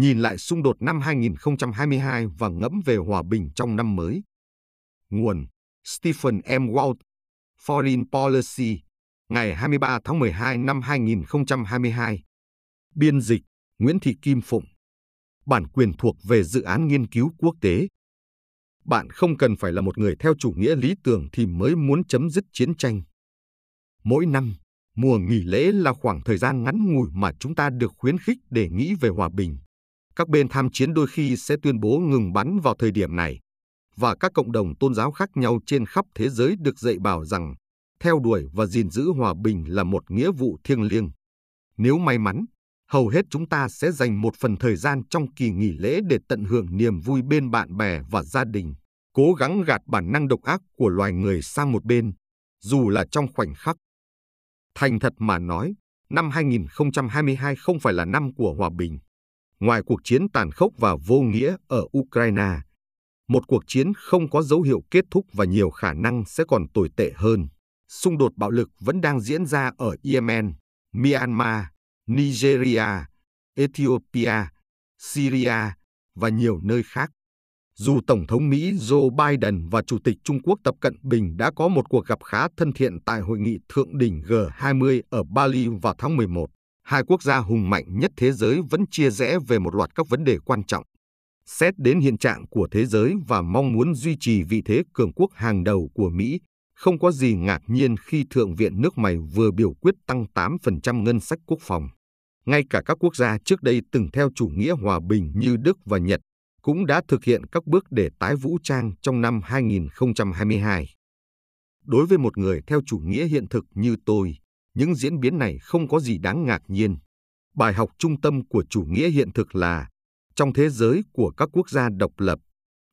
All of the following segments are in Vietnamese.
nhìn lại xung đột năm 2022 và ngẫm về hòa bình trong năm mới. Nguồn Stephen M. Walt, Foreign Policy, ngày 23 tháng 12 năm 2022. Biên dịch Nguyễn Thị Kim Phụng. Bản quyền thuộc về dự án nghiên cứu quốc tế. Bạn không cần phải là một người theo chủ nghĩa lý tưởng thì mới muốn chấm dứt chiến tranh. Mỗi năm, mùa nghỉ lễ là khoảng thời gian ngắn ngủi mà chúng ta được khuyến khích để nghĩ về hòa bình. Các bên tham chiến đôi khi sẽ tuyên bố ngừng bắn vào thời điểm này, và các cộng đồng tôn giáo khác nhau trên khắp thế giới được dạy bảo rằng theo đuổi và gìn giữ hòa bình là một nghĩa vụ thiêng liêng. Nếu may mắn, hầu hết chúng ta sẽ dành một phần thời gian trong kỳ nghỉ lễ để tận hưởng niềm vui bên bạn bè và gia đình, cố gắng gạt bản năng độc ác của loài người sang một bên, dù là trong khoảnh khắc. Thành thật mà nói, năm 2022 không phải là năm của hòa bình. Ngoài cuộc chiến tàn khốc và vô nghĩa ở Ukraine, một cuộc chiến không có dấu hiệu kết thúc và nhiều khả năng sẽ còn tồi tệ hơn. Xung đột bạo lực vẫn đang diễn ra ở Yemen, Myanmar, Nigeria, Ethiopia, Syria và nhiều nơi khác. Dù Tổng thống Mỹ Joe Biden và Chủ tịch Trung Quốc Tập Cận Bình đã có một cuộc gặp khá thân thiện tại hội nghị thượng đỉnh G20 ở Bali vào tháng 11, hai quốc gia hùng mạnh nhất thế giới vẫn chia rẽ về một loạt các vấn đề quan trọng. Xét đến hiện trạng của thế giới và mong muốn duy trì vị thế cường quốc hàng đầu của Mỹ, không có gì ngạc nhiên khi Thượng viện nước mày vừa biểu quyết tăng 8% ngân sách quốc phòng. Ngay cả các quốc gia trước đây từng theo chủ nghĩa hòa bình như Đức và Nhật cũng đã thực hiện các bước để tái vũ trang trong năm 2022. Đối với một người theo chủ nghĩa hiện thực như tôi, những diễn biến này không có gì đáng ngạc nhiên. Bài học trung tâm của chủ nghĩa hiện thực là trong thế giới của các quốc gia độc lập,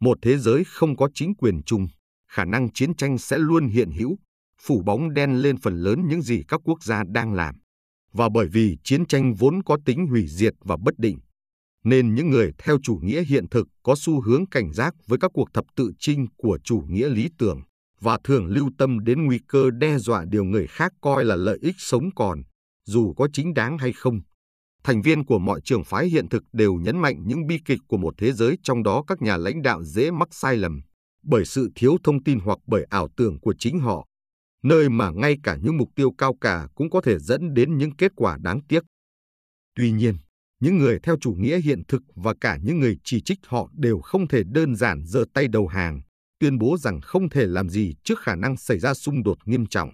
một thế giới không có chính quyền chung, khả năng chiến tranh sẽ luôn hiện hữu, phủ bóng đen lên phần lớn những gì các quốc gia đang làm. Và bởi vì chiến tranh vốn có tính hủy diệt và bất định, nên những người theo chủ nghĩa hiện thực có xu hướng cảnh giác với các cuộc thập tự chinh của chủ nghĩa lý tưởng và thường lưu tâm đến nguy cơ đe dọa điều người khác coi là lợi ích sống còn, dù có chính đáng hay không. Thành viên của mọi trường phái hiện thực đều nhấn mạnh những bi kịch của một thế giới trong đó các nhà lãnh đạo dễ mắc sai lầm bởi sự thiếu thông tin hoặc bởi ảo tưởng của chính họ, nơi mà ngay cả những mục tiêu cao cả cũng có thể dẫn đến những kết quả đáng tiếc. Tuy nhiên, những người theo chủ nghĩa hiện thực và cả những người chỉ trích họ đều không thể đơn giản giơ tay đầu hàng, tuyên bố rằng không thể làm gì trước khả năng xảy ra xung đột nghiêm trọng.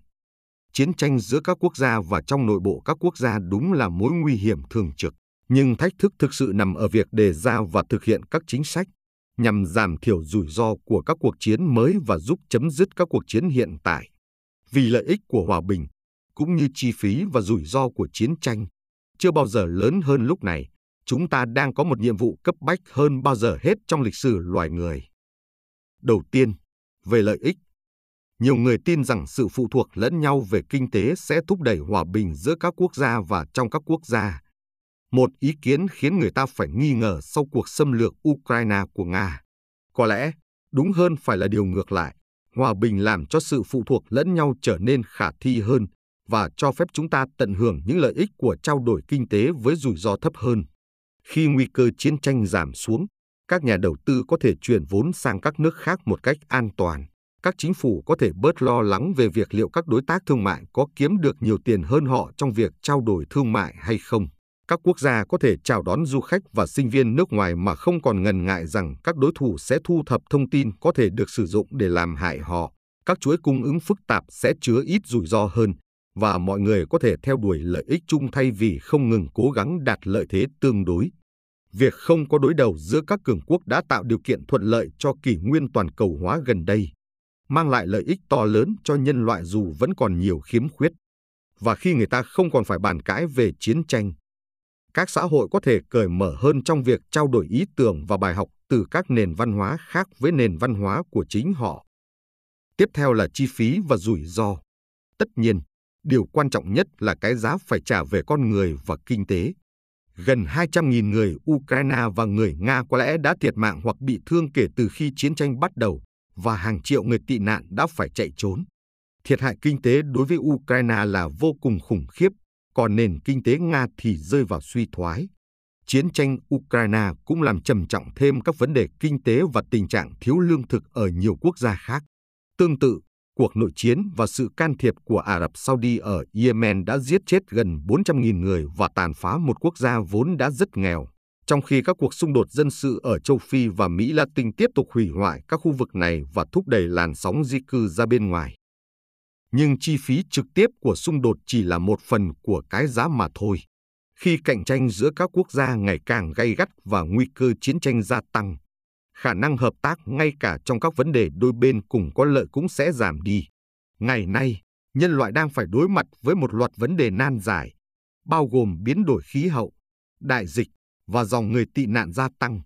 Chiến tranh giữa các quốc gia và trong nội bộ các quốc gia đúng là mối nguy hiểm thường trực, nhưng thách thức thực sự nằm ở việc đề ra và thực hiện các chính sách nhằm giảm thiểu rủi ro của các cuộc chiến mới và giúp chấm dứt các cuộc chiến hiện tại. Vì lợi ích của hòa bình, cũng như chi phí và rủi ro của chiến tranh, chưa bao giờ lớn hơn lúc này, chúng ta đang có một nhiệm vụ cấp bách hơn bao giờ hết trong lịch sử loài người. Đầu tiên, về lợi ích. Nhiều người tin rằng sự phụ thuộc lẫn nhau về kinh tế sẽ thúc đẩy hòa bình giữa các quốc gia và trong các quốc gia. Một ý kiến khiến người ta phải nghi ngờ sau cuộc xâm lược Ukraine của Nga. Có lẽ, đúng hơn phải là điều ngược lại. Hòa bình làm cho sự phụ thuộc lẫn nhau trở nên khả thi hơn và cho phép chúng ta tận hưởng những lợi ích của trao đổi kinh tế với rủi ro thấp hơn. Khi nguy cơ chiến tranh giảm xuống, các nhà đầu tư có thể chuyển vốn sang các nước khác một cách an toàn. Các chính phủ có thể bớt lo lắng về việc liệu các đối tác thương mại có kiếm được nhiều tiền hơn họ trong việc trao đổi thương mại hay không. Các quốc gia có thể chào đón du khách và sinh viên nước ngoài mà không còn ngần ngại rằng các đối thủ sẽ thu thập thông tin có thể được sử dụng để làm hại họ. Các chuỗi cung ứng phức tạp sẽ chứa ít rủi ro hơn và mọi người có thể theo đuổi lợi ích chung thay vì không ngừng cố gắng đạt lợi thế tương đối. Việc không có đối đầu giữa các cường quốc đã tạo điều kiện thuận lợi cho kỷ nguyên toàn cầu hóa gần đây, mang lại lợi ích to lớn cho nhân loại dù vẫn còn nhiều khiếm khuyết. Và khi người ta không còn phải bàn cãi về chiến tranh, các xã hội có thể cởi mở hơn trong việc trao đổi ý tưởng và bài học từ các nền văn hóa khác với nền văn hóa của chính họ. Tiếp theo là chi phí và rủi ro. Tất nhiên, điều quan trọng nhất là cái giá phải trả về con người và kinh tế. Gần 200.000 người Ukraine và người Nga có lẽ đã thiệt mạng hoặc bị thương kể từ khi chiến tranh bắt đầu, và hàng triệu người tị nạn đã phải chạy trốn. Thiệt hại kinh tế đối với Ukraine là vô cùng khủng khiếp, còn nền kinh tế Nga thì rơi vào suy thoái. Chiến tranh Ukraine cũng làm trầm trọng thêm các vấn đề kinh tế và tình trạng thiếu lương thực ở nhiều quốc gia khác. Tương tự, cuộc nội chiến và sự can thiệp của Ả Rập Saudi ở Yemen đã giết chết gần 400.000 người và tàn phá một quốc gia vốn đã rất nghèo, trong khi các cuộc xung đột dân sự ở châu Phi và Mỹ Latin tiếp tục hủy hoại các khu vực này và thúc đẩy làn sóng di cư ra bên ngoài. Nhưng chi phí trực tiếp của xung đột chỉ là một phần của cái giá mà thôi. Khi cạnh tranh giữa các quốc gia ngày càng gay gắt và nguy cơ chiến tranh gia tăng, khả năng hợp tác ngay cả trong các vấn đề đôi bên cùng có lợi cũng sẽ giảm đi. Ngày nay, nhân loại đang phải đối mặt với một loạt vấn đề nan giải, bao gồm biến đổi khí hậu, đại dịch và dòng người tị nạn gia tăng.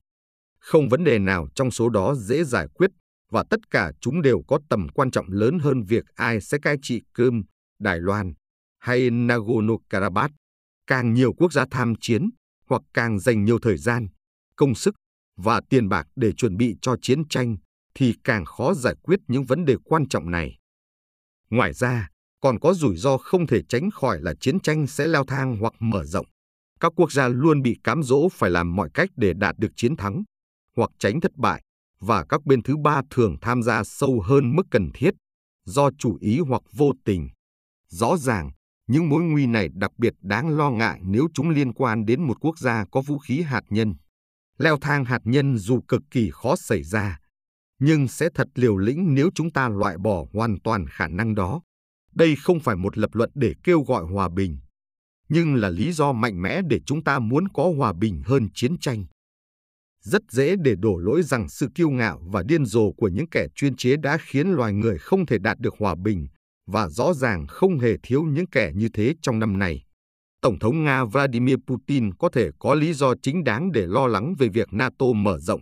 Không vấn đề nào trong số đó dễ giải quyết và tất cả chúng đều có tầm quan trọng lớn hơn việc ai sẽ cai trị Crimea, Đài Loan hay Nagorno-Karabakh. Càng nhiều quốc gia tham chiến hoặc càng dành nhiều thời gian, công sức và tiền bạc để chuẩn bị cho chiến tranh thì càng khó giải quyết những vấn đề quan trọng này. Ngoài ra, còn có rủi ro không thể tránh khỏi là chiến tranh sẽ leo thang hoặc mở rộng. Các quốc gia luôn bị cám dỗ phải làm mọi cách để đạt được chiến thắng hoặc tránh thất bại và các bên thứ ba thường tham gia sâu hơn mức cần thiết do chủ ý hoặc vô tình. Rõ ràng, những mối nguy này đặc biệt đáng lo ngại nếu chúng liên quan đến một quốc gia có vũ khí hạt nhân. Leo thang hạt nhân dù cực kỳ khó xảy ra, nhưng sẽ thật liều lĩnh nếu chúng ta loại bỏ hoàn toàn khả năng đó. Đây không phải một lập luận để kêu gọi hòa bình, nhưng là lý do mạnh mẽ để chúng ta muốn có hòa bình hơn chiến tranh. Rất dễ để đổ lỗi rằng sự kiêu ngạo và điên rồ của những kẻ chuyên chế đã khiến loài người không thể đạt được hòa bình, và rõ ràng không hề thiếu những kẻ như thế trong năm này. Tổng thống Nga Vladimir Putin có thể có lý do chính đáng để lo lắng về việc NATO mở rộng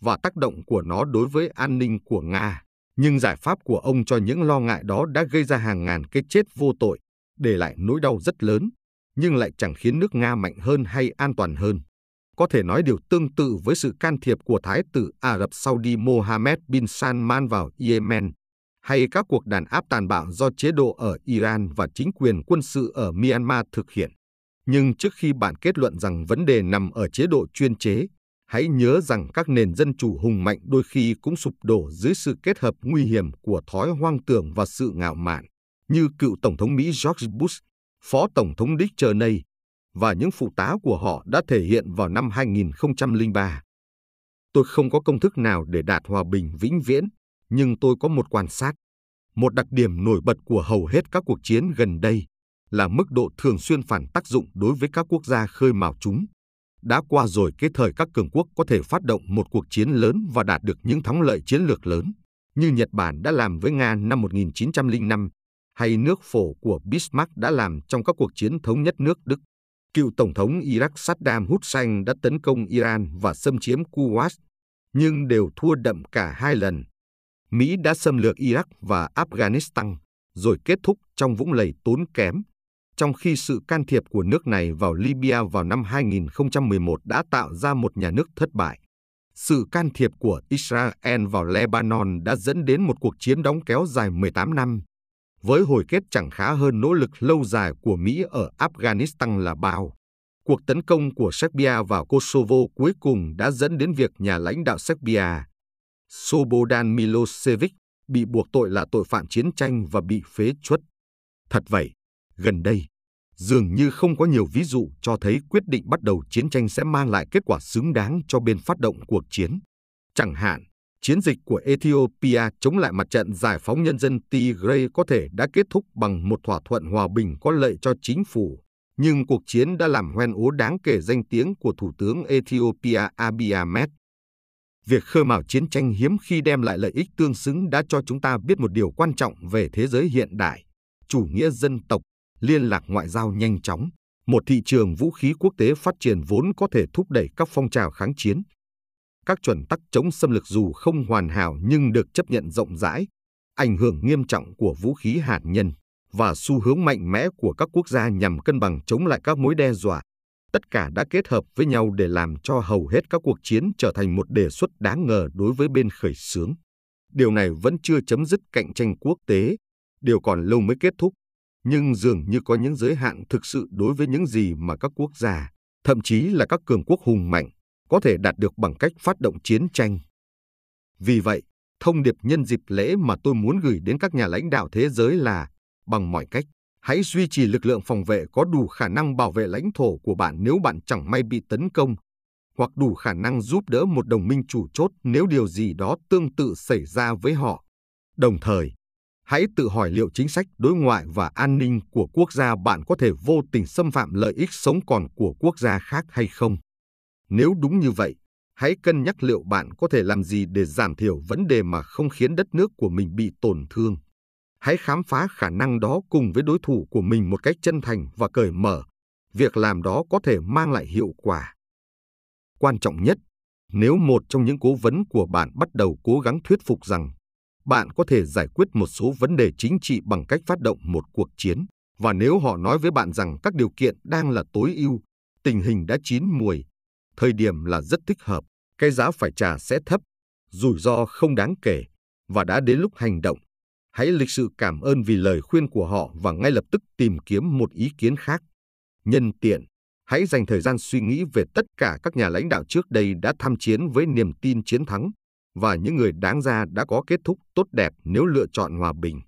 và tác động của nó đối với an ninh của Nga, nhưng giải pháp của ông cho những lo ngại đó đã gây ra hàng ngàn cái chết vô tội, để lại nỗi đau rất lớn, nhưng lại chẳng khiến nước Nga mạnh hơn hay an toàn hơn. Có thể nói điều tương tự với sự can thiệp của Thái tử Ả Rập Saudi Mohammed bin Salman vào Yemen, hay các cuộc đàn áp tàn bạo do chế độ ở Iran và chính quyền quân sự ở Myanmar thực hiện. Nhưng trước khi bạn kết luận rằng vấn đề nằm ở chế độ chuyên chế, hãy nhớ rằng các nền dân chủ hùng mạnh đôi khi cũng sụp đổ dưới sự kết hợp nguy hiểm của thói hoang tưởng và sự ngạo mạn, như cựu Tổng thống Mỹ George Bush, Phó Tổng thống Dick Cheney và những phụ tá của họ đã thể hiện vào năm 2003. Tôi không có công thức nào để đạt hòa bình vĩnh viễn, nhưng tôi có một quan sát. Một đặc điểm nổi bật của hầu hết các cuộc chiến gần đây là mức độ thường xuyên phản tác dụng đối với các quốc gia khơi mào chúng. Đã qua rồi cái thời các cường quốc có thể phát động một cuộc chiến lớn và đạt được những thắng lợi chiến lược lớn, như Nhật Bản đã làm với Nga năm 1905, hay nước phổ của Bismarck đã làm trong các cuộc chiến thống nhất nước Đức. Cựu Tổng thống Iraq Saddam Hussein đã tấn công Iran và xâm chiếm Kuwait, nhưng đều thua đậm cả hai lần. Mỹ đã xâm lược Iraq và Afghanistan, rồi kết thúc trong vũng lầy tốn kém, trong khi sự can thiệp của nước này vào Libya vào năm 2011 đã tạo ra một nhà nước thất bại. Sự can thiệp của Israel vào Lebanon đã dẫn đến một cuộc chiến đóng kéo dài 18 năm, với hồi kết chẳng khá hơn nỗ lực lâu dài của Mỹ ở Afghanistan là bao. Cuộc tấn công của Serbia vào Kosovo cuối cùng đã dẫn đến việc nhà lãnh đạo Serbia, Slobodan Milosevic, bị buộc tội là tội phạm chiến tranh và bị phế truất. Thật vậy, gần đây, dường như không có nhiều ví dụ cho thấy quyết định bắt đầu chiến tranh sẽ mang lại kết quả xứng đáng cho bên phát động cuộc chiến. Chẳng hạn, chiến dịch của Ethiopia chống lại mặt trận giải phóng nhân dân Tigray có thể đã kết thúc bằng một thỏa thuận hòa bình có lợi cho chính phủ, nhưng cuộc chiến đã làm hoen ố đáng kể danh tiếng của Thủ tướng Ethiopia Abiy Ahmed. Việc khơi mào chiến tranh hiếm khi đem lại lợi ích tương xứng đã cho chúng ta biết một điều quan trọng về thế giới hiện đại, chủ nghĩa dân tộc, liên lạc ngoại giao nhanh chóng, một thị trường vũ khí quốc tế phát triển vốn có thể thúc đẩy các phong trào kháng chiến, các chuẩn tắc chống xâm lược dù không hoàn hảo nhưng được chấp nhận rộng rãi, ảnh hưởng nghiêm trọng của vũ khí hạt nhân và xu hướng mạnh mẽ của các quốc gia nhằm cân bằng chống lại các mối đe dọa. Tất cả đã kết hợp với nhau để làm cho hầu hết các cuộc chiến trở thành một đề xuất đáng ngờ đối với bên khởi xướng. Điều này vẫn chưa chấm dứt cạnh tranh quốc tế, điều còn lâu mới kết thúc, nhưng dường như có những giới hạn thực sự đối với những gì mà các quốc gia, thậm chí là các cường quốc hùng mạnh, có thể đạt được bằng cách phát động chiến tranh. Vì vậy, thông điệp nhân dịp lễ mà tôi muốn gửi đến các nhà lãnh đạo thế giới là, bằng mọi cách, hãy duy trì lực lượng phòng vệ có đủ khả năng bảo vệ lãnh thổ của bạn nếu bạn chẳng may bị tấn công, hoặc đủ khả năng giúp đỡ một đồng minh chủ chốt nếu điều gì đó tương tự xảy ra với họ. Đồng thời, hãy tự hỏi liệu chính sách đối ngoại và an ninh của quốc gia bạn có thể vô tình xâm phạm lợi ích sống còn của quốc gia khác hay không. Nếu đúng như vậy, hãy cân nhắc liệu bạn có thể làm gì để giảm thiểu vấn đề mà không khiến đất nước của mình bị tổn thương. Hãy khám phá khả năng đó cùng với đối thủ của mình một cách chân thành và cởi mở. Việc làm đó có thể mang lại hiệu quả. Quan trọng nhất, nếu một trong những cố vấn của bạn bắt đầu cố gắng thuyết phục rằng bạn có thể giải quyết một số vấn đề chính trị bằng cách phát động một cuộc chiến, và nếu họ nói với bạn rằng các điều kiện đang là tối ưu, tình hình đã chín mùi, thời điểm là rất thích hợp, cái giá phải trả sẽ thấp, rủi ro không đáng kể, và đã đến lúc hành động. Hãy lịch sự cảm ơn vì lời khuyên của họ và ngay lập tức tìm kiếm một ý kiến khác. Nhân tiện, hãy dành thời gian suy nghĩ về tất cả các nhà lãnh đạo trước đây đã tham chiến với niềm tin chiến thắng và những người đáng ra đã có kết thúc tốt đẹp nếu lựa chọn hòa bình.